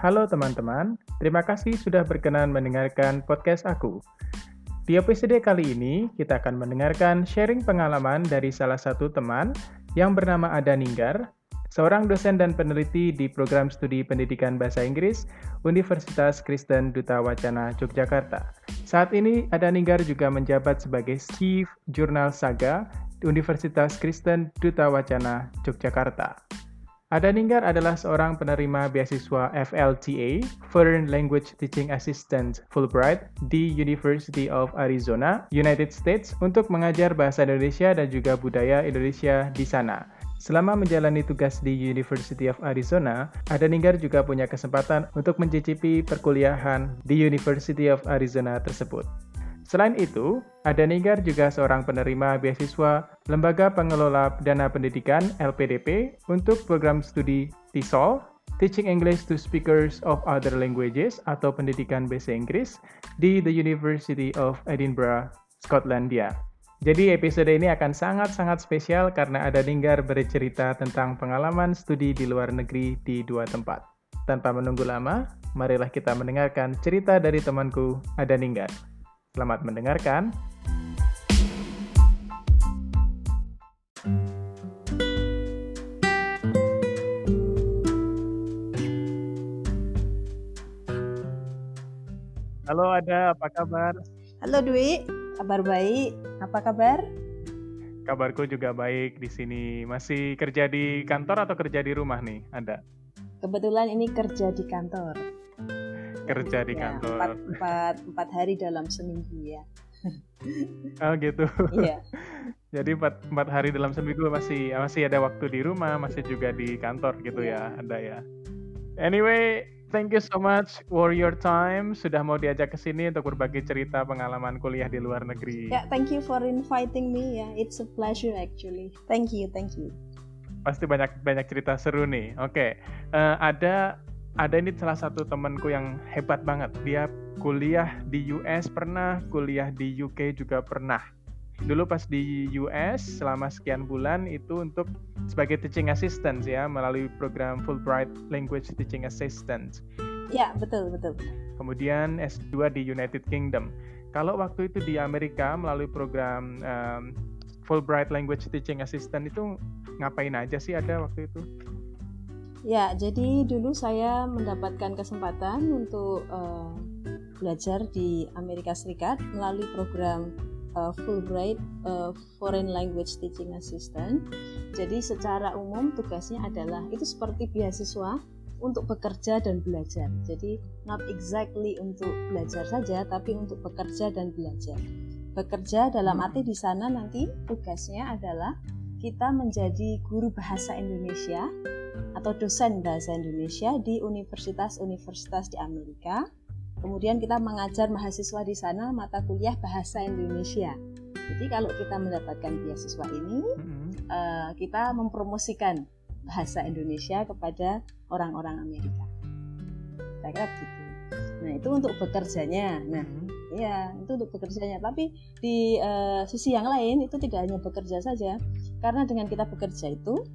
Halo teman-teman, terima kasih sudah berkenan mendengarkan podcast aku. Di episode kali ini, kita akan mendengarkan sharing pengalaman dari salah satu teman yang bernama Ada Ninggar, seorang dosen dan peneliti di program studi pendidikan bahasa Inggris Universitas Kristen Duta Wacana Yogyakarta. Saat ini, Ada Ninggar juga menjabat sebagai Chief Jurnal Saga Universitas Kristen Duta Wacana Yogyakarta. Ada Ninggar adalah seorang penerima beasiswa FLTA, Foreign Language Teaching Assistant Fulbright di University of Arizona, United States untuk mengajar bahasa Indonesia dan juga budaya Indonesia di sana. Selama menjalani tugas di University of Arizona, Ada Ninggar juga punya kesempatan untuk mencicipi perkuliahan di University of Arizona tersebut. Selain itu, ada Nigar juga seorang penerima beasiswa Lembaga Pengelola Dana Pendidikan LPDP untuk program studi TESOL, Teaching English to Speakers of Other Languages atau pendidikan bahasa Inggris di The University of Edinburgh, Skotlandia. Jadi episode ini akan sangat-sangat spesial karena ada Ninggar bercerita tentang pengalaman studi di luar negeri di dua tempat. Tanpa menunggu lama, marilah kita mendengarkan cerita dari temanku, Ada Ninggar. Selamat mendengarkan. Halo Ada, apa kabar? Halo Dwi, kabar baik. Apa kabar? Kabarku juga baik di sini. Masih kerja di kantor atau kerja di rumah nih, Ada? Kebetulan ini kerja di kantor kerja di ya, kantor empat, empat, empat hari dalam seminggu ya oh gitu iya jadi empat, empat hari dalam seminggu masih masih ada waktu di rumah masih juga di kantor gitu ya, ya ada ya anyway thank you so much for your time sudah mau diajak ke sini untuk berbagi cerita pengalaman kuliah di luar negeri. Ya, yeah, thank you for inviting me ya. Yeah. It's a pleasure actually. Thank you, thank you. Pasti banyak banyak cerita seru nih. Oke, okay. uh, eh, ada ada ini salah satu temanku yang hebat banget. Dia kuliah di US pernah, kuliah di UK juga pernah. Dulu pas di US selama sekian bulan itu untuk sebagai teaching assistant ya melalui program Fulbright Language Teaching Assistant. Ya, betul, betul. Kemudian S2 di United Kingdom. Kalau waktu itu di Amerika melalui program um, Fulbright Language Teaching Assistant itu ngapain aja sih ada waktu itu? Ya, jadi dulu saya mendapatkan kesempatan untuk uh, belajar di Amerika Serikat melalui program uh, Fulbright uh, Foreign Language Teaching Assistant. Jadi secara umum tugasnya adalah itu seperti beasiswa untuk bekerja dan belajar. Jadi not exactly untuk belajar saja, tapi untuk bekerja dan belajar. Bekerja dalam arti di sana nanti tugasnya adalah kita menjadi guru bahasa Indonesia atau dosen bahasa Indonesia di universitas-universitas di Amerika. Kemudian kita mengajar mahasiswa di sana mata kuliah bahasa Indonesia. Jadi kalau kita mendapatkan beasiswa ini, mm-hmm. uh, kita mempromosikan bahasa Indonesia kepada orang-orang Amerika. Saya kira gitu. Nah itu untuk bekerjanya. Nah, mm-hmm. ya itu untuk bekerjanya. Tapi di uh, sisi yang lain itu tidak hanya bekerja saja, karena dengan kita bekerja itu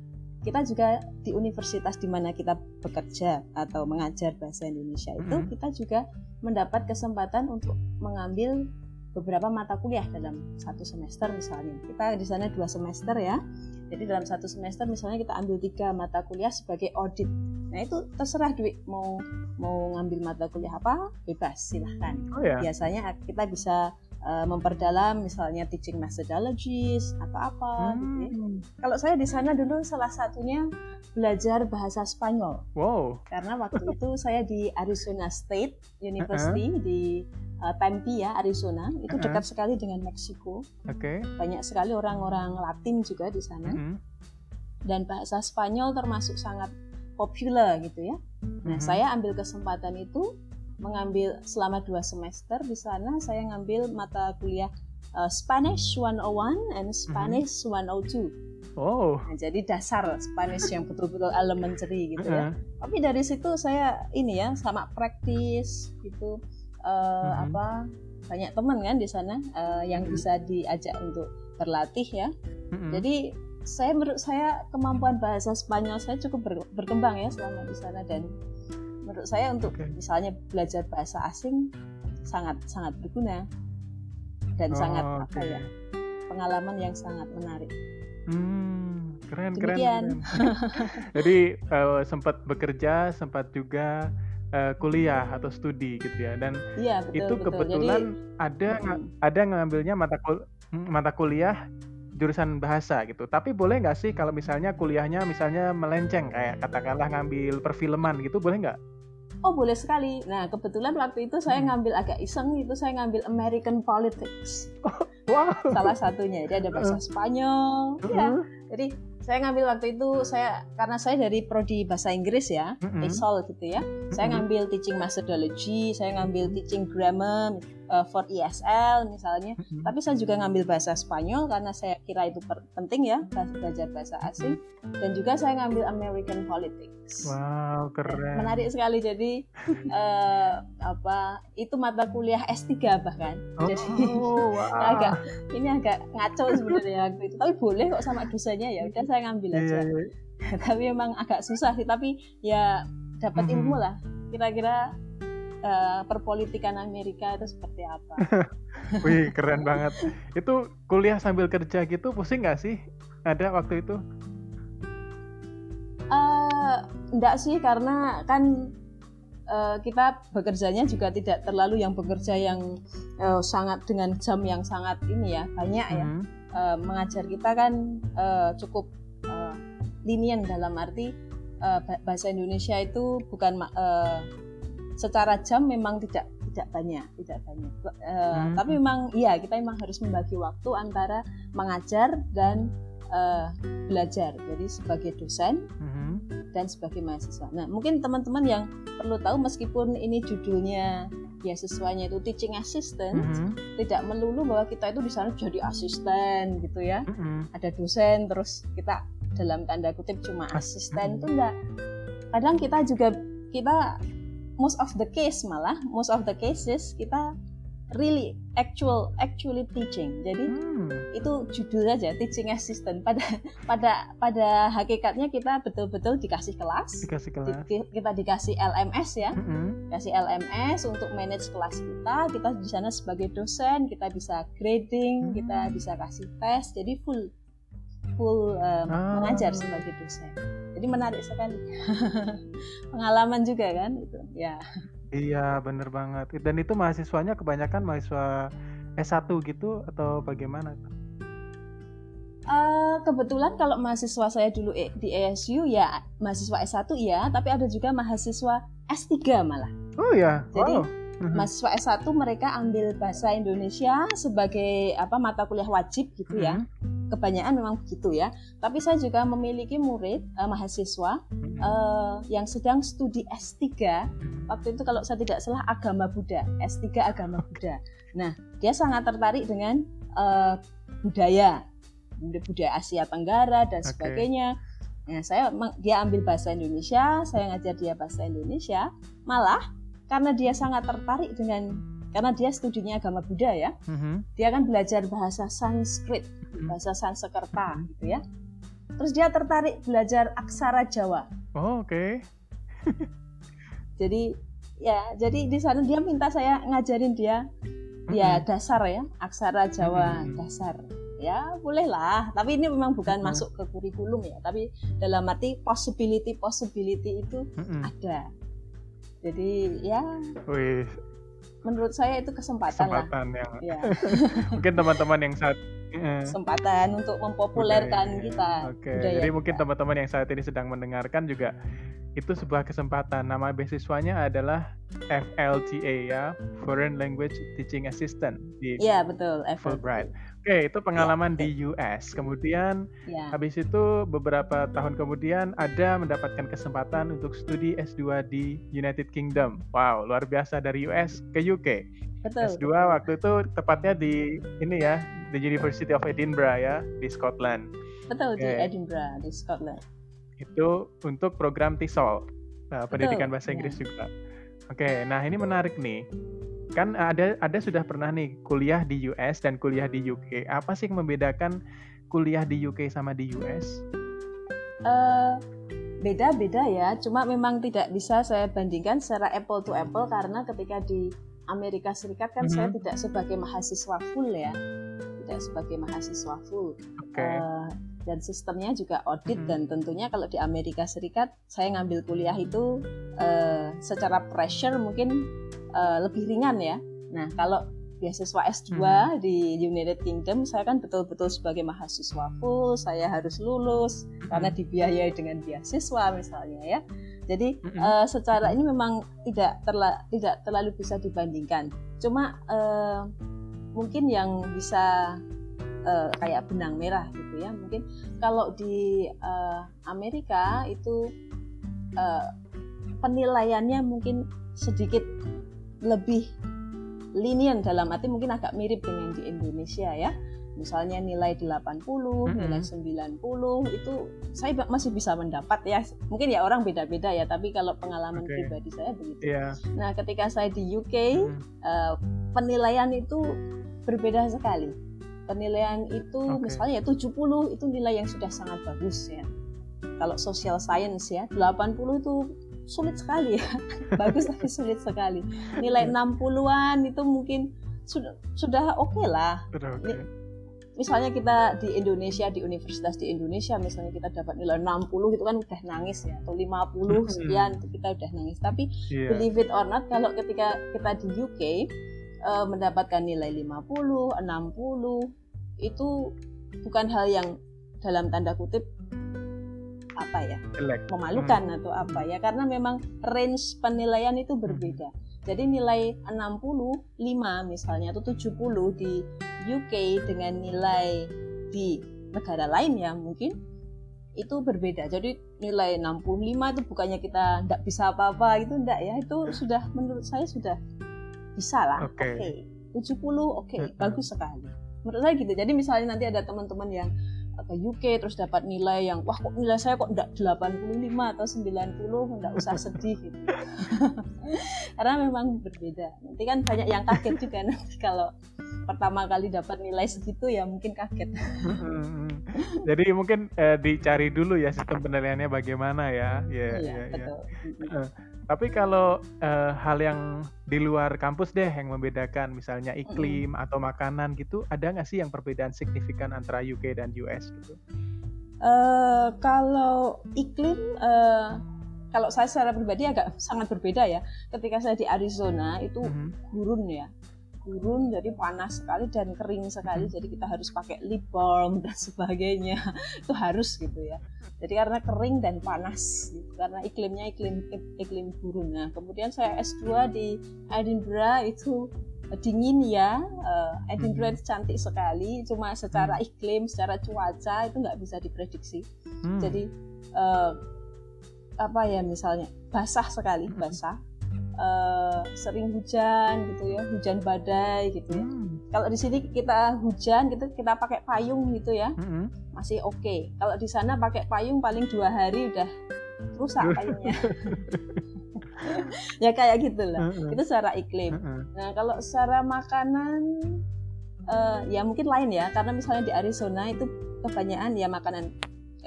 kita juga di universitas di mana kita bekerja atau mengajar bahasa Indonesia itu mm-hmm. kita juga mendapat kesempatan untuk mengambil beberapa mata kuliah dalam satu semester misalnya kita di sana dua semester ya jadi dalam satu semester misalnya kita ambil tiga mata kuliah sebagai audit nah itu terserah duit mau mau ngambil mata kuliah apa bebas silahkan oh, ya? biasanya kita bisa uh, memperdalam misalnya teaching methodologies apa-apa hmm. gitu ya. Kalau saya di sana dulu salah satunya belajar bahasa Spanyol. Wow. Karena waktu itu saya di Arizona State University uh -huh. di uh, Tempe ya Arizona itu uh -huh. dekat sekali dengan Meksiko. Oke. Okay. Banyak sekali orang-orang Latin juga di sana. Uh -huh. Dan bahasa Spanyol termasuk sangat populer gitu ya. Nah, uh -huh. saya ambil kesempatan itu mengambil selama dua semester di sana saya ngambil mata kuliah uh, Spanish 101 and Spanish mm -hmm. 102. Oh. Nah, jadi dasar Spanish yang betul-betul elementary gitu ya. Tapi dari situ saya ini ya sama praktis gitu uh, mm -hmm. apa banyak teman kan di sana uh, yang mm -hmm. bisa diajak untuk berlatih ya. Mm -hmm. Jadi saya menurut saya kemampuan bahasa Spanyol saya cukup ber, berkembang ya selama di sana dan menurut saya untuk okay. misalnya belajar bahasa asing sangat sangat berguna dan oh, sangat okay. apa ya pengalaman yang sangat menarik. Hmm, keren Demikian. keren. keren. Jadi uh, sempat bekerja, sempat juga uh, kuliah atau studi gitu ya. Dan iya, betul, itu betul. kebetulan Jadi, ada hmm. ada ngambilnya mata kul hmm, mata kuliah jurusan bahasa gitu. Tapi boleh nggak sih kalau misalnya kuliahnya misalnya melenceng kayak katakanlah ngambil perfilman gitu, boleh nggak? Oh boleh sekali. Nah kebetulan waktu itu saya hmm. ngambil agak iseng itu saya ngambil American Politics. wow. Salah satunya. Jadi ada bahasa Spanyol. Uh -huh. Ya. Jadi saya ngambil waktu itu saya karena saya dari prodi bahasa Inggris ya, mm -hmm. gitu ya. Saya ngambil teaching methodology, saya ngambil teaching grammar uh, for ESL misalnya. Mm -hmm. Tapi saya juga ngambil bahasa Spanyol karena saya kira itu penting ya belajar bahasa asing. Dan juga saya ngambil American Politics. Wow keren. Menarik sekali jadi uh, apa itu mata kuliah S3 bahkan. Oh, jadi wow. agak ini agak ngaco sebenarnya waktu itu. Tapi boleh kok sama dosennya ya udah saya ngambil iya, aja. Yeah, yeah. tapi emang agak susah sih, tapi ya dapat mm-hmm. ilmu lah. Kira-kira uh, perpolitikan Amerika itu seperti apa? Wih, keren banget. Itu kuliah sambil kerja gitu pusing nggak sih? Ada waktu itu? Uh, enggak sih, karena kan uh, kita bekerjanya juga tidak terlalu yang bekerja yang uh, sangat dengan jam yang sangat ini ya banyak ya. Mm -hmm. uh, mengajar kita kan uh, cukup uh, linian dalam arti uh, bahasa Indonesia itu bukan uh, secara jam memang tidak tidak banyak tidak banyak uh, hmm. tapi memang iya kita memang harus membagi waktu antara mengajar dan uh, belajar jadi sebagai dosen hmm. dan sebagai mahasiswa nah mungkin teman-teman yang perlu tahu meskipun ini judulnya beasiswanya itu teaching assistant mm-hmm. tidak melulu bahwa kita itu di sana jadi asisten gitu ya mm-hmm. ada dosen terus kita dalam tanda kutip cuma asisten itu enggak kadang kita juga kita most of the case malah most of the cases kita really actual actually teaching. Jadi hmm. itu judul aja teaching assistant. Pada pada pada hakikatnya kita betul-betul dikasih kelas. Dikasih kelas. Di, kita dikasih LMS ya. Hmm. Kasih LMS untuk manage kelas kita. Kita di sana sebagai dosen, kita bisa grading, hmm. kita bisa kasih tes. Jadi full full um, ah. mengajar sebagai dosen. Jadi menarik sekali. Pengalaman juga kan itu. Ya. Iya, bener banget. Dan itu mahasiswanya kebanyakan mahasiswa S1 gitu atau bagaimana? Uh, kebetulan kalau mahasiswa saya dulu e, di ASU ya mahasiswa S1 ya, tapi ada juga mahasiswa S3 malah. Oh ya. Jadi wow. Mhm. mahasiswa S1 mereka ambil bahasa Indonesia sebagai apa mata kuliah wajib gitu ya. Mm-hmm kebanyakan memang begitu ya. Tapi saya juga memiliki murid uh, mahasiswa uh, yang sedang studi S3. Waktu itu kalau saya tidak salah agama Buddha, S3 agama Buddha. Nah, dia sangat tertarik dengan uh, budaya, budaya Asia Tenggara dan sebagainya. Nah, saya dia ambil bahasa Indonesia, saya ngajar dia bahasa Indonesia. Malah karena dia sangat tertarik dengan karena dia studinya agama Buddha ya, mm-hmm. dia kan belajar bahasa Sanskrit, mm-hmm. bahasa Sanskerta mm-hmm. gitu ya. Terus dia tertarik belajar aksara Jawa. Oh, oke. Okay. jadi ya, jadi di sana dia minta saya ngajarin dia mm-hmm. ya dasar ya, aksara Jawa mm-hmm. dasar. Ya, bolehlah. Tapi ini memang bukan mm-hmm. masuk ke kurikulum ya, tapi dalam arti possibility possibility itu mm-hmm. ada. Jadi ya. Wih, menurut saya itu kesempatan, kesempatan lah. yang ya. mungkin teman-teman yang saat eh, kesempatan untuk mempopulerkan kita. Oke. Okay. Jadi mungkin teman-teman yang saat ini sedang mendengarkan juga itu sebuah kesempatan. Nama beasiswanya adalah FLTA ya, Foreign Language Teaching Assistant di Iya, betul, Fulbright. Oke, itu pengalaman ya, di US. Kemudian ya. habis itu beberapa tahun kemudian ada mendapatkan kesempatan untuk studi S2 di United Kingdom. Wow, luar biasa dari US ke UK. Betul. S2 waktu itu tepatnya di ini ya, di University of Edinburgh ya, di Scotland. Betul, okay. di Edinburgh, di Scotland. Itu untuk program TESOL, uh, pendidikan bahasa Inggris ya. juga. Oke, nah ini menarik nih kan ada ada sudah pernah nih kuliah di US dan kuliah di UK. Apa sih yang membedakan kuliah di UK sama di US? Uh, beda-beda ya. Cuma memang tidak bisa saya bandingkan secara apple to apple karena ketika di Amerika Serikat kan mm -hmm. saya mhm. tidak sebagai mahasiswa full ya, tidak sebagai mahasiswa full. Okay. Uh, dan sistemnya juga audit hmm. dan tentunya kalau di Amerika Serikat saya ngambil kuliah itu uh, secara pressure mungkin uh, lebih ringan ya. Nah kalau beasiswa S2 hmm. di United Kingdom saya kan betul-betul sebagai mahasiswa full saya harus lulus hmm. karena dibiayai dengan beasiswa misalnya ya. Jadi hmm. uh, secara ini memang tidak terla tidak terlalu bisa dibandingkan. Cuma uh, mungkin yang bisa uh, kayak benang merah gitu ya. Mungkin kalau di uh, Amerika itu uh, penilaiannya mungkin sedikit lebih linian dalam arti mungkin agak mirip dengan di Indonesia ya. Misalnya nilai 80, mm-hmm. nilai 90 itu saya masih bisa mendapat ya. Mungkin ya orang beda-beda ya, tapi kalau pengalaman okay. pribadi saya begitu. Yeah. Nah, ketika saya di UK mm. uh, penilaian itu berbeda sekali. Penilaian itu okay. misalnya ya 70 itu nilai yang sudah sangat bagus ya. Kalau social science ya, 80 itu sulit sekali ya. Bagus tapi sulit sekali. Nilai 60-an itu mungkin sudah sudah oke okay lah okay. misalnya kita di Indonesia di universitas di Indonesia misalnya kita dapat nilai 60 itu kan udah nangis ya atau 50 sekian itu kita udah nangis. Tapi yeah. believe it or not kalau ketika kita di UK uh, eh, mendapatkan nilai 50 60 itu bukan hal yang dalam tanda kutip apa ya Elect. memalukan hmm. atau apa ya karena memang range penilaian itu berbeda. Jadi nilai 65 misalnya atau 70 di UK dengan nilai di negara lain ya mungkin itu berbeda. Jadi nilai 65 itu bukannya kita tidak bisa apa-apa itu enggak ya. Itu sudah menurut saya sudah bisa lah. Oke. Okay. okay. 70 oke. Okay, bagus sekali. Menurut saya gitu. Jadi misalnya nanti ada teman-teman yang ke UK terus dapat nilai yang wah kok nilai saya kok enggak 85 atau 90 enggak usah sedih gitu. Karena memang berbeda. Nanti kan banyak yang kaget juga nanti kalau pertama kali dapat nilai segitu ya mungkin kaget. Jadi mungkin eh, dicari dulu ya sistem penilaiannya bagaimana ya. Ya, iya, ya, betul. Ya. Tapi kalau uh, hal yang di luar kampus deh yang membedakan, misalnya iklim mm. atau makanan gitu, ada nggak sih yang perbedaan signifikan antara UK dan US gitu? Uh, kalau iklim, uh, kalau saya secara pribadi agak sangat berbeda ya. Ketika saya di Arizona itu mm -hmm. gurun ya, gurun jadi panas sekali dan kering sekali, mm -hmm. jadi kita harus pakai lip balm dan sebagainya. itu harus gitu ya jadi karena kering dan panas gitu. karena iklimnya iklim iklim gurun nah kemudian saya S2 di Edinburgh itu eh, dingin ya uh, Edinburgh itu hmm. cantik sekali cuma secara iklim secara cuaca itu nggak bisa diprediksi hmm. jadi uh, apa ya misalnya basah sekali basah uh, sering hujan gitu ya hujan badai gitu ya. Hmm. kalau di sini kita hujan gitu kita pakai payung gitu ya hmm. masih oke. Okay. kalau di sana pakai payung paling dua hari udah rusak payungnya. ya kayak gitulah. Uh itu secara iklim. Uh nah kalau secara makanan uh, ya mungkin lain ya. Karena misalnya di Arizona itu kebanyakan ya makanan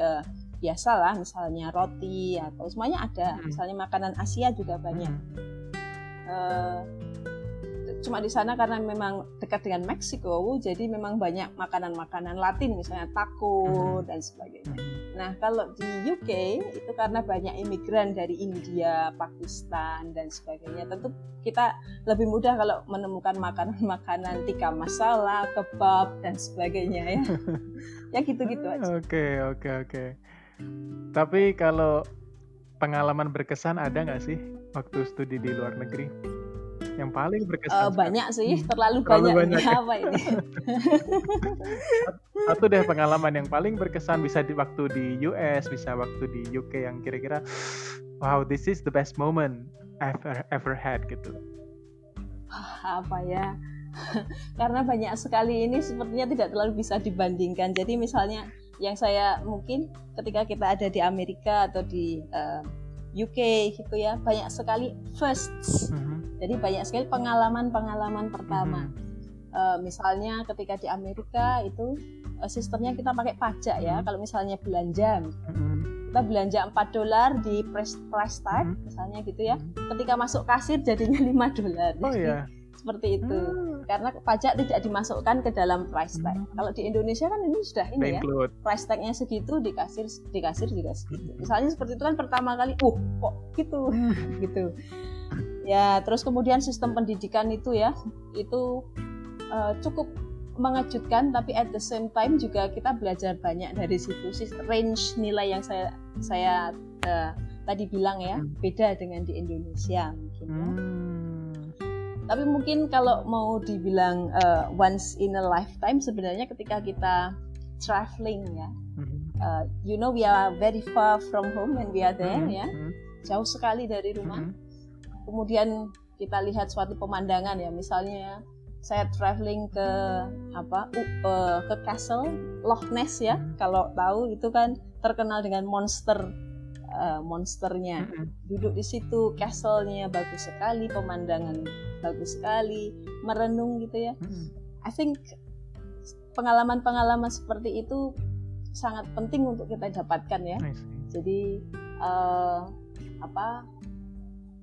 uh, biasa lah misalnya roti atau semuanya ada. Misalnya makanan Asia juga banyak uh, cuma di sana karena memang dekat dengan Meksiko jadi memang banyak makanan-makanan Latin misalnya taco hmm. dan sebagainya. Nah kalau di UK itu karena banyak imigran dari India, Pakistan dan sebagainya tentu kita lebih mudah kalau menemukan makanan-makanan tikar masala, kebab dan sebagainya ya. ya gitu-gitu aja. Oke okay, oke okay, oke. Okay. Tapi kalau pengalaman berkesan ada nggak sih waktu studi di luar negeri? Yang paling berkesan? Uh, banyak sih, hmm, terlalu, terlalu banyak. banyak. Apa ini? Satu deh pengalaman yang paling berkesan bisa di waktu di US, bisa waktu di UK yang kira-kira wow, this is the best moment ever ever had gitu. Apa ya? Karena banyak sekali ini sepertinya tidak terlalu bisa dibandingkan. Jadi misalnya yang saya mungkin ketika kita ada di Amerika atau di uh, UK gitu ya banyak sekali firsts mm-hmm. jadi banyak sekali pengalaman-pengalaman pertama mm-hmm. uh, misalnya ketika di Amerika itu uh, sistemnya kita pakai pajak ya mm-hmm. kalau misalnya belanja mm-hmm kita belanja 4 dolar di price price tag hmm. misalnya gitu ya hmm. ketika masuk kasir jadinya 5 dolar oh iya seperti itu hmm. karena pajak tidak dimasukkan ke dalam price tag hmm. kalau di Indonesia kan ini sudah ini ya price tagnya segitu di kasir di kasir juga segitu hmm. misalnya seperti itu kan pertama kali uh kok gitu hmm. gitu ya terus kemudian sistem pendidikan itu ya itu uh, cukup mengejutkan tapi at the same time juga kita belajar banyak dari situ sih range nilai yang saya saya uh, tadi bilang ya hmm. beda dengan di Indonesia mungkin ya. Hmm. Tapi mungkin kalau mau dibilang uh, once in a lifetime sebenarnya ketika kita traveling ya. Uh, you know we are very far from home when we are there hmm. ya. Jauh sekali dari rumah. Hmm. Kemudian kita lihat suatu pemandangan ya misalnya saya traveling ke apa uh, ke castle Loch Ness ya kalau tahu itu kan terkenal dengan monster uh, monsternya. Duduk di situ castle-nya bagus sekali pemandangan bagus sekali merenung gitu ya. I think pengalaman-pengalaman seperti itu sangat penting untuk kita dapatkan ya. Jadi uh, apa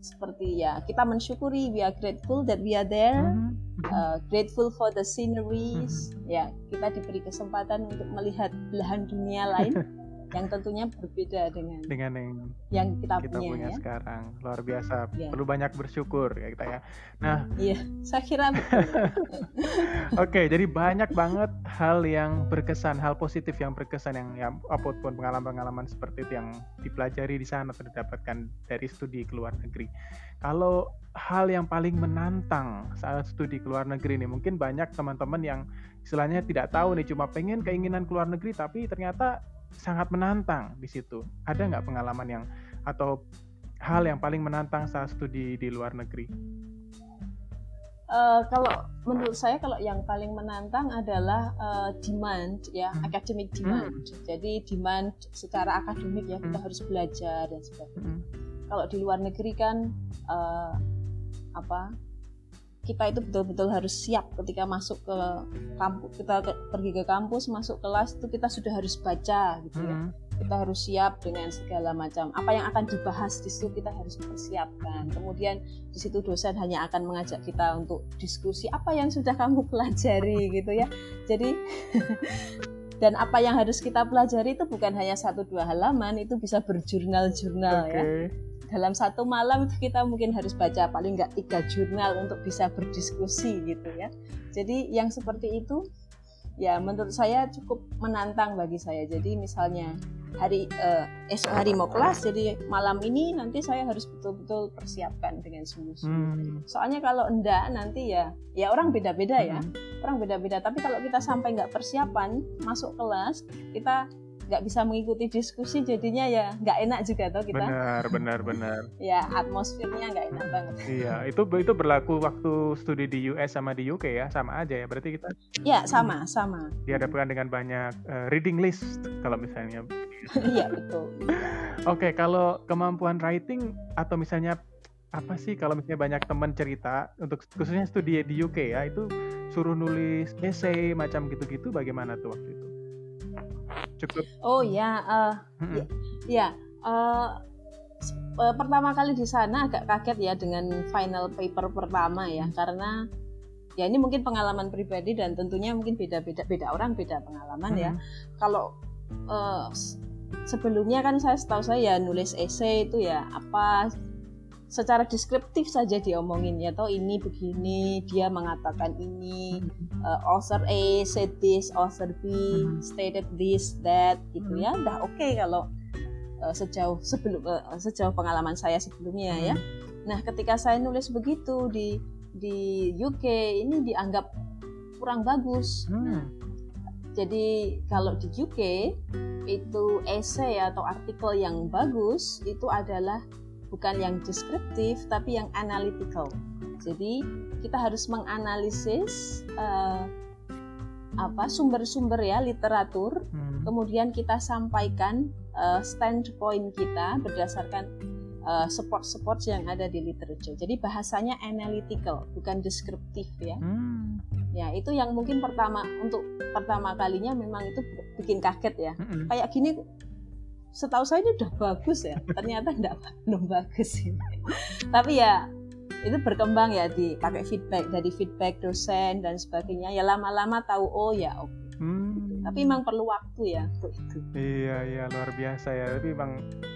seperti ya kita mensyukuri we are grateful that we are there. Uh, grateful for the sceneries. Mm-hmm. ya kita diberi kesempatan untuk melihat belahan dunia lain yang tentunya berbeda dengan dengan yang yang kita, kita punya, punya ya. sekarang. Luar biasa. Yeah. perlu banyak bersyukur ya kita ya. Nah. Iya saya kira oke okay, jadi banyak banget hal yang berkesan hal positif yang berkesan yang ya apa pun pengalaman-pengalaman seperti itu yang dipelajari di sana atau didapatkan dari studi ke luar negeri. Kalau hal yang paling menantang saat studi ke luar negeri ini mungkin banyak teman-teman yang istilahnya tidak tahu nih cuma pengen keinginan ke luar negeri tapi ternyata sangat menantang di situ. Ada nggak pengalaman yang atau hal yang paling menantang saat studi di luar negeri? Uh, kalau menurut saya kalau yang paling menantang adalah uh, demand ya hmm. academic demand. Hmm. Jadi demand secara akademik ya kita hmm. harus belajar dan sebagainya. Hmm. Kalau di luar negeri kan uh, apa kita itu betul-betul harus siap ketika masuk ke kampus kita ke, pergi ke kampus masuk kelas itu kita sudah harus baca gitu ya. Hmm. kita harus siap dengan segala macam. Apa yang akan dibahas di situ kita harus persiapkan. Kemudian di situ dosen hanya akan mengajak kita untuk diskusi apa yang sudah kamu pelajari gitu ya. Jadi dan apa yang harus kita pelajari itu bukan hanya satu dua halaman itu bisa berjurnal-jurnal okay. ya dalam satu malam itu kita mungkin harus baca paling nggak tiga jurnal untuk bisa berdiskusi gitu ya. Jadi yang seperti itu ya menurut saya cukup menantang bagi saya. Jadi misalnya hari eh, esok hari mau kelas, jadi malam ini nanti saya harus betul-betul persiapkan dengan sungguh-sungguh. Hmm. Soalnya kalau enggak nanti ya ya orang beda-beda ya, hmm. orang beda-beda. Tapi kalau kita sampai nggak persiapan masuk kelas, kita nggak bisa mengikuti diskusi jadinya ya nggak enak juga tuh kita. Benar benar benar. Ya atmosfernya nggak enak banget. Iya itu itu berlaku waktu studi di US sama di UK ya sama aja ya berarti kita? Ya sama sama. Dihadapkan dengan banyak uh, reading list kalau misalnya. Iya betul. Oke okay, kalau kemampuan writing atau misalnya apa sih kalau misalnya banyak teman cerita untuk khususnya studi di UK ya itu suruh nulis essay macam gitu-gitu bagaimana tuh waktu itu cukup oh ya uh, hmm. ya, ya uh, pertama kali di sana agak kaget ya dengan final paper pertama ya karena ya ini mungkin pengalaman pribadi dan tentunya mungkin beda-beda beda orang beda pengalaman ya. hmm. ya kalau uh, sebelumnya kan saya setahu saya ya nulis essay itu ya apa secara deskriptif saja diomongin ya toh ini begini dia mengatakan ini uh, author A said this author B hmm. stated this that gitu ya. Udah oke okay kalau uh, sejauh sebelum uh, sejauh pengalaman saya sebelumnya ya. Hmm. nah ketika saya nulis begitu di di UK ini dianggap kurang bagus. Nah, jadi kalau di UK itu essay atau artikel yang bagus itu adalah bukan yang deskriptif tapi yang analytical. Jadi kita harus menganalisis uh, apa sumber-sumber ya literatur, hmm. kemudian kita sampaikan uh, standpoint kita berdasarkan uh, support-support yang ada di literature. Jadi bahasanya analytical, bukan deskriptif ya. Hmm. Ya itu yang mungkin pertama untuk pertama kalinya memang itu bikin kaget ya. Hmm. Kayak gini setahu saya ini udah bagus ya ternyata enggak belum bagus ini tapi ya itu berkembang ya dipakai feedback dari feedback dosen dan sebagainya ya lama-lama tahu oh ya oke okay. hmm. tapi memang perlu waktu ya untuk itu iya iya luar biasa ya tapi memang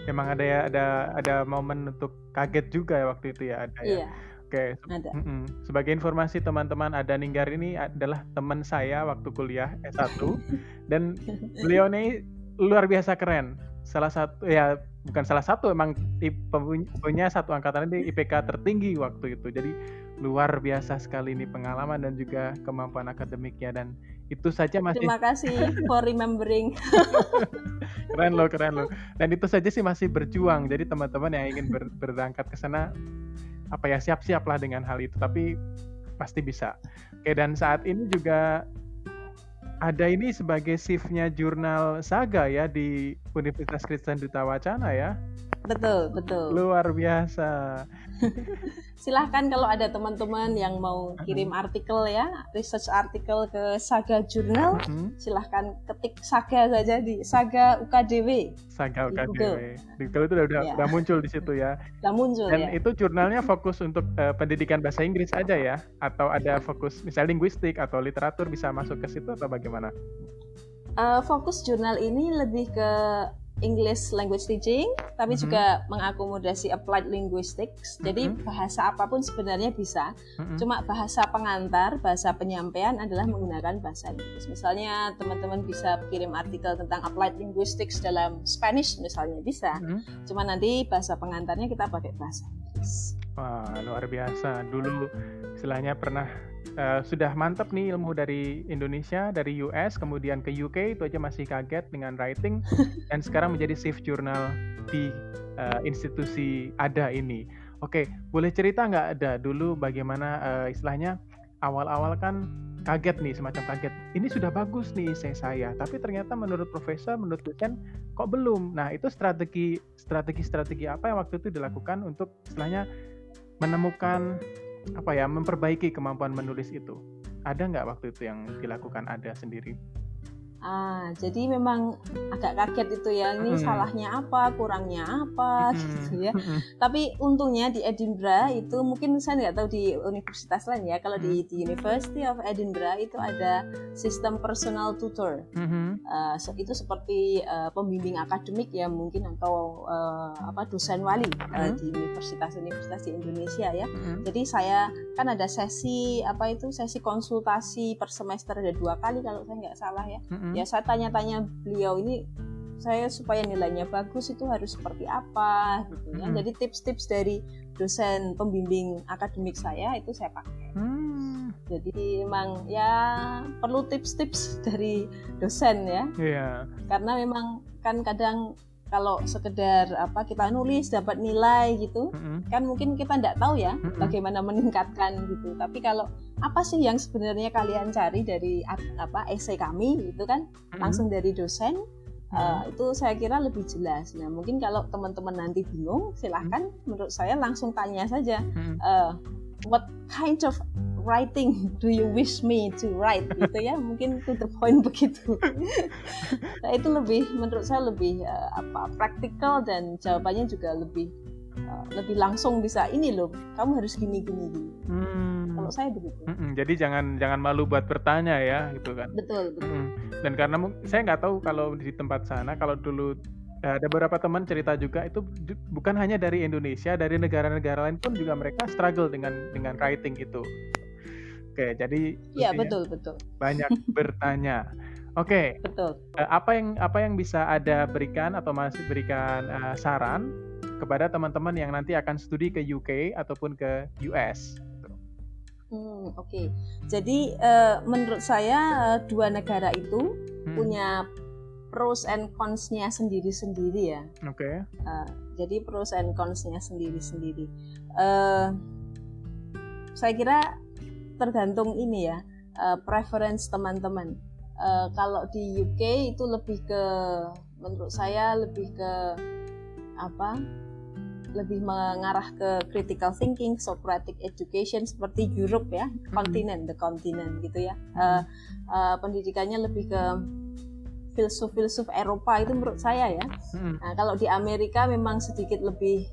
memang ada ya ada ada momen untuk kaget juga ya waktu itu ya ada ya iya. Oke, ada. Mm -mm. sebagai informasi teman-teman, ada Ninggar ini adalah teman saya waktu kuliah S1 dan beliau ini luar biasa keren. Salah satu ya bukan salah satu emang punya satu angkatan ini IPK tertinggi waktu itu. Jadi luar biasa sekali ini pengalaman dan juga kemampuan akademiknya dan itu saja masih Terima kasih for remembering. keren loh, keren loh. Dan itu saja sih masih berjuang. Jadi teman-teman yang ingin ber berangkat ke sana apa ya siap-siaplah dengan hal itu tapi pasti bisa. Oke dan saat ini juga ada ini sebagai shiftnya jurnal Saga ya di Universitas Kristen Duta Wacana ya. Betul, betul. Luar biasa. silahkan kalau ada teman-teman yang mau kirim artikel ya research artikel ke Saga Jurnal uh-huh. silahkan ketik Saga saja di Saga UKDW Saga UKDW di Google, di Google itu udah, udah, ya. udah muncul di situ ya udah muncul dan ya. itu jurnalnya fokus untuk uh, pendidikan bahasa Inggris aja ya atau ada fokus misalnya linguistik atau literatur bisa masuk ke situ atau bagaimana uh, fokus jurnal ini lebih ke English language teaching, tapi mm-hmm. juga mengakomodasi applied linguistics. Jadi mm-hmm. bahasa apa pun sebenarnya bisa. Mm-hmm. Cuma bahasa pengantar, bahasa penyampaian adalah menggunakan bahasa Inggris. Misalnya teman-teman bisa kirim artikel tentang applied linguistics dalam Spanish misalnya bisa. Mm-hmm. Cuma nanti bahasa pengantarnya kita pakai bahasa Inggris. Wah, luar biasa. Dulu istilahnya pernah uh, sudah mantap nih ilmu dari Indonesia, dari US, kemudian ke UK itu aja masih kaget dengan writing dan sekarang menjadi shift jurnal di uh, institusi ada ini. Oke, boleh cerita nggak ada dulu bagaimana uh, istilahnya awal-awal kan kaget nih semacam kaget. Ini sudah bagus nih saya saya, tapi ternyata menurut profesor, menurut dosen kok belum. Nah itu strategi strategi strategi apa yang waktu itu dilakukan untuk istilahnya menemukan apa ya memperbaiki kemampuan menulis itu. Ada nggak waktu itu yang dilakukan ada sendiri Ah, jadi memang agak kaget itu ya. Ini hmm. salahnya apa, kurangnya apa, hmm. gitu ya. Hmm. Tapi untungnya di Edinburgh itu mungkin saya nggak tahu di universitas lain ya. Kalau hmm. di, di University of Edinburgh itu ada sistem personal tutor. Hmm. Uh, itu seperti uh, pembimbing akademik ya mungkin atau uh, apa dosen wali hmm. uh, di universitas-universitas di Indonesia ya. Hmm. Jadi saya kan ada sesi apa itu sesi konsultasi per semester ada dua kali kalau saya nggak salah ya. Hmm hmm. ya saya tanya-tanya beliau ini saya supaya nilainya bagus itu harus seperti apa gitu ya. Hmm. Jadi tips-tips dari dosen pembimbing akademik saya itu saya pakai. Hmm. Jadi memang ya perlu tips-tips dari dosen ya. Yeah. Karena memang kan kadang kalau sekedar apa kita nulis dapat nilai gitu mm-hmm. kan mungkin kita tidak tahu ya mm-hmm. bagaimana meningkatkan gitu tapi kalau apa sih yang sebenarnya kalian cari dari apa esai kami itu kan mm-hmm. langsung dari dosen uh, itu saya kira lebih jelas nah mungkin kalau teman-teman nanti bingung silahkan mm-hmm. menurut saya langsung tanya saja mm-hmm. uh, what kind of writing do you wish me to write gitu ya. Mungkin to the point begitu. Nah itu lebih menurut saya lebih uh, apa praktikal dan jawabannya juga lebih uh, lebih langsung bisa ini loh kamu harus gini gini. Gini hmm. kalau saya begitu. Hmm, jadi jangan jangan malu buat bertanya ya gitu kan. Betul betul. Dan karena saya nggak tahu kalau di tempat sana kalau dulu Eh, ada beberapa teman cerita juga itu bukan hanya dari Indonesia, dari negara-negara lain pun juga mereka struggle dengan dengan writing itu. Oke, jadi Iya, betul, betul. Banyak bertanya. Oke. Betul. Uh, apa yang apa yang bisa ada berikan atau masih berikan uh, saran kepada teman-teman yang nanti akan studi ke UK ataupun ke US? Hmm, oke. Okay. Jadi uh, menurut saya uh, dua negara itu hmm. punya pros and cons-nya sendiri-sendiri ya. Oke. Okay. Uh, jadi pros and cons-nya sendiri-sendiri. Uh, saya kira tergantung ini ya uh, preference teman-teman. Uh, kalau di UK itu lebih ke menurut saya lebih ke apa? lebih mengarah ke critical thinking, Socratic education seperti Europe ya, kontinen, mm-hmm. the continent gitu ya. Uh, uh, pendidikannya lebih ke filsuf-filsuf Eropa itu menurut saya ya. Hmm. Nah, kalau di Amerika memang sedikit lebih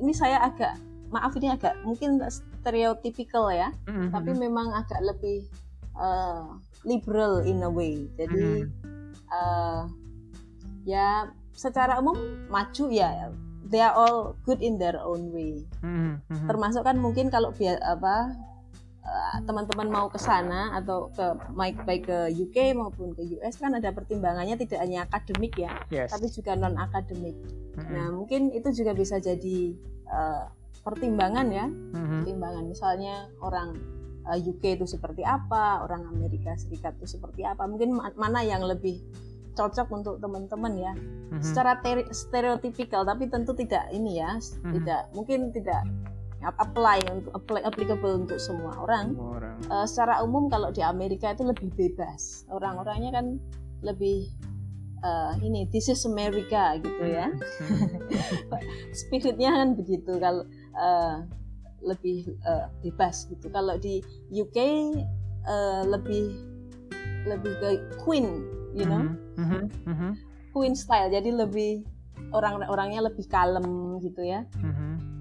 ini saya agak maaf ini agak mungkin stereotypical ya, hmm. tapi memang agak lebih uh, liberal in a way. Jadi hmm. uh, ya secara umum maju ya they are all good in their own way. Hmm. Hmm. Termasuk kan mungkin kalau apa teman-teman mau ke sana atau ke baik baik ke UK maupun ke US kan ada pertimbangannya tidak hanya akademik ya, yes. tapi juga non akademik. Mm-hmm. Nah mungkin itu juga bisa jadi uh, pertimbangan ya, mm-hmm. pertimbangan misalnya orang uh, eh, UK itu seperti apa, orang Amerika Serikat itu seperti apa, mungkin mana yang lebih cocok untuk teman-teman ya. Mm-hmm. Secara stereotipikal tapi tentu tidak ini ya, mm-hmm. tidak mungkin tidak apply untuk apply, applicable untuk semua orang. Semua orang. Uh, secara umum kalau di Amerika itu lebih bebas. Orang-orangnya kan lebih uh, ini this is America gitu ya. Hmm. Spiritnya kan begitu kalau uh, lebih uh, bebas gitu. Kalau di UK uh, lebih lebih ke Queen, you know. Mm -hmm. Mm -hmm. Queen style. Jadi lebih orang-orangnya lebih kalem gitu ya. Mm -hmm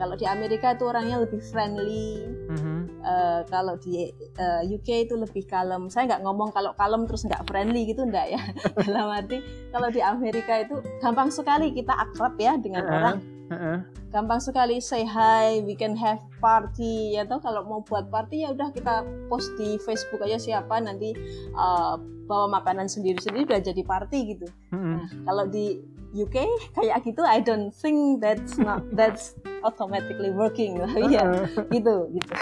kalau di Amerika itu orangnya lebih friendly. Mm-hmm. Uh, kalau di uh, eh, UK itu lebih kalem. Saya nggak ngomong kalau kalem terus nggak friendly gitu enggak ya. Dalam arti kalau di Amerika itu gampang sekali kita akrab ya dengan uh-huh. orang. Uh-huh. Gampang sekali say hi, we can have party ya toh kalau mau buat party ya udah kita post di Facebook aja siapa nanti uh, bawa makanan sendiri-sendiri udah jadi party gitu. Uh-huh. Nah, kalau di UK kayak gitu I don't think that's not that's automatically working lah ya gitu gitu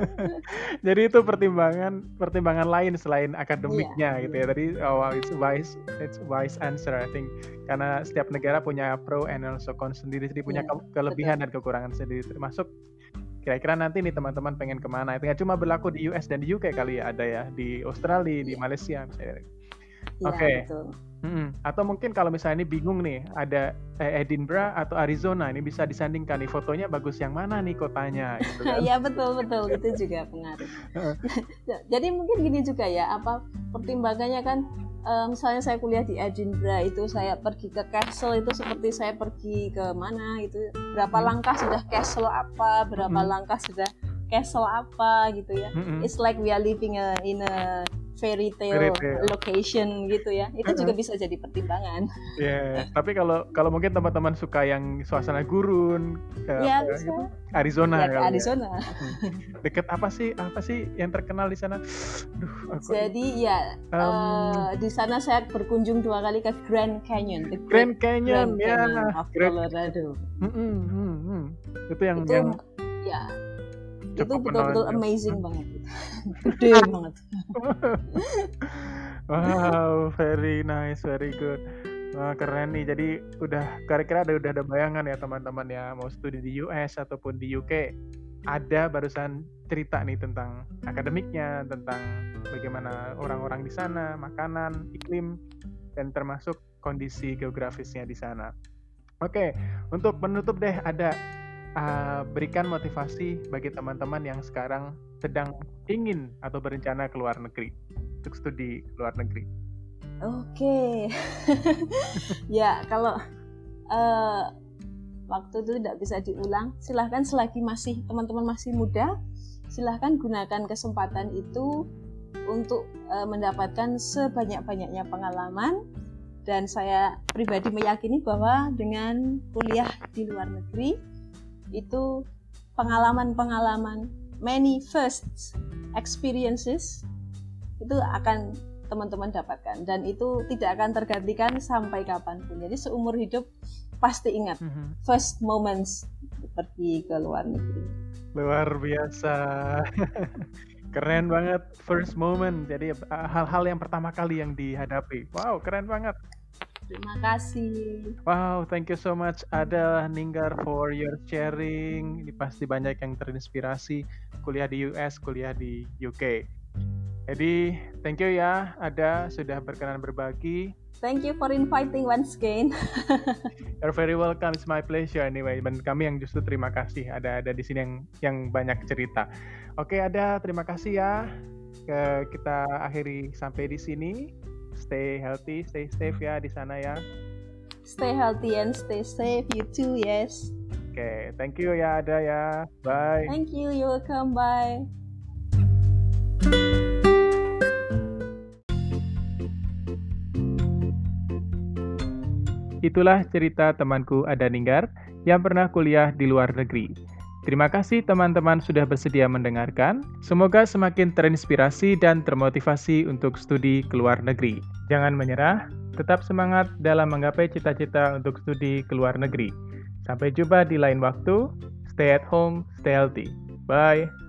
jadi itu pertimbangan pertimbangan lain selain akademiknya yeah. gitu ya tadi oh wow, it's wise it's wise answer I think karena setiap negara punya pro and also con sendiri jadi punya yeah, kelebihan betul. dan kekurangan sendiri termasuk kira-kira nanti nih teman-teman pengen ke mana itu nggak cuma berlaku di US dan di UK kali ya ada ya di Australia di iya. Malaysia misalnya Ya, Oke. Okay. Hmm, atau mungkin kalau misalnya ini bingung nih, ada eh, Edinburgh atau Arizona, ini bisa disandingkan nih fotonya bagus yang mana nih kotanya? Gitu kan? ya betul betul itu juga pengaruh. Jadi mungkin gini juga ya, apa pertimbangannya kan, um, misalnya saya kuliah di Edinburgh itu saya pergi ke castle itu seperti saya pergi ke mana itu berapa hmm. langkah sudah castle apa, berapa hmm. langkah sudah castle apa gitu ya. Hmm. It's like we are living a, in a fairy tale, fairy tale. location gitu ya itu juga bisa jadi pertimbangan ya yeah, tapi kalau kalau mungkin teman-teman suka yang suasana gurun ya, apa, gitu, Arizona ya, ke ya. Arizona ya. deket apa sih apa sih yang terkenal di sana Duh, aku... jadi ya um, uh, di sana saya berkunjung dua kali ke Grand Canyon the Grand Canyon Grand ya Canyon of Grand... Colorado mm -hmm, mm -hmm. itu yang itu, yang ya itu betul-betul amazing banget gede banget wow very nice very good Wah, keren nih. Jadi udah kira-kira ada udah ada bayangan ya teman-teman ya mau studi di US ataupun di UK. Ada barusan cerita nih tentang akademiknya, tentang bagaimana orang-orang di sana, makanan, iklim, dan termasuk kondisi geografisnya di sana. Oke, untuk menutup deh ada uh, berikan motivasi bagi teman-teman yang sekarang sedang ingin atau berencana ke luar negeri untuk studi ke luar negeri. Oke, okay. ya kalau uh, waktu itu tidak bisa diulang, silahkan selagi masih teman-teman masih muda, silahkan gunakan kesempatan itu untuk uh, mendapatkan sebanyak-banyaknya pengalaman dan saya pribadi meyakini bahwa dengan kuliah di luar negeri itu pengalaman-pengalaman many first experiences itu akan teman-teman dapatkan dan itu tidak akan tergantikan sampai kapan pun. Jadi seumur hidup pasti ingat mm -hmm. first moments pergi ke luar negeri. Luar biasa. keren banget first moment. Jadi hal-hal yang pertama kali yang dihadapi. Wow, keren banget. Terima kasih. Wow, thank you so much Ada Ninggar for your sharing. Ini pasti banyak yang terinspirasi kuliah di US, kuliah di UK. Jadi, thank you ya Ada sudah berkenan berbagi. Thank you for inviting once again. You're very welcome. It's my pleasure anyway. Dan kami yang justru terima kasih ada ada di sini yang yang banyak cerita. Oke, ada terima kasih ya. Kita akhiri sampai di sini. Stay healthy, stay safe ya di sana ya. Stay healthy and stay safe. You too, yes. Oke, okay, thank you ya Ada ya. Bye. Thank you, you're welcome. Bye. Itulah cerita temanku Ada Ninggar yang pernah kuliah di luar negeri. Terima kasih teman-teman sudah bersedia mendengarkan. Semoga semakin terinspirasi dan termotivasi untuk studi ke luar negeri. Jangan menyerah, tetap semangat dalam menggapai cita-cita untuk studi ke luar negeri. Sampai jumpa di lain waktu. Stay at home, stay healthy. Bye.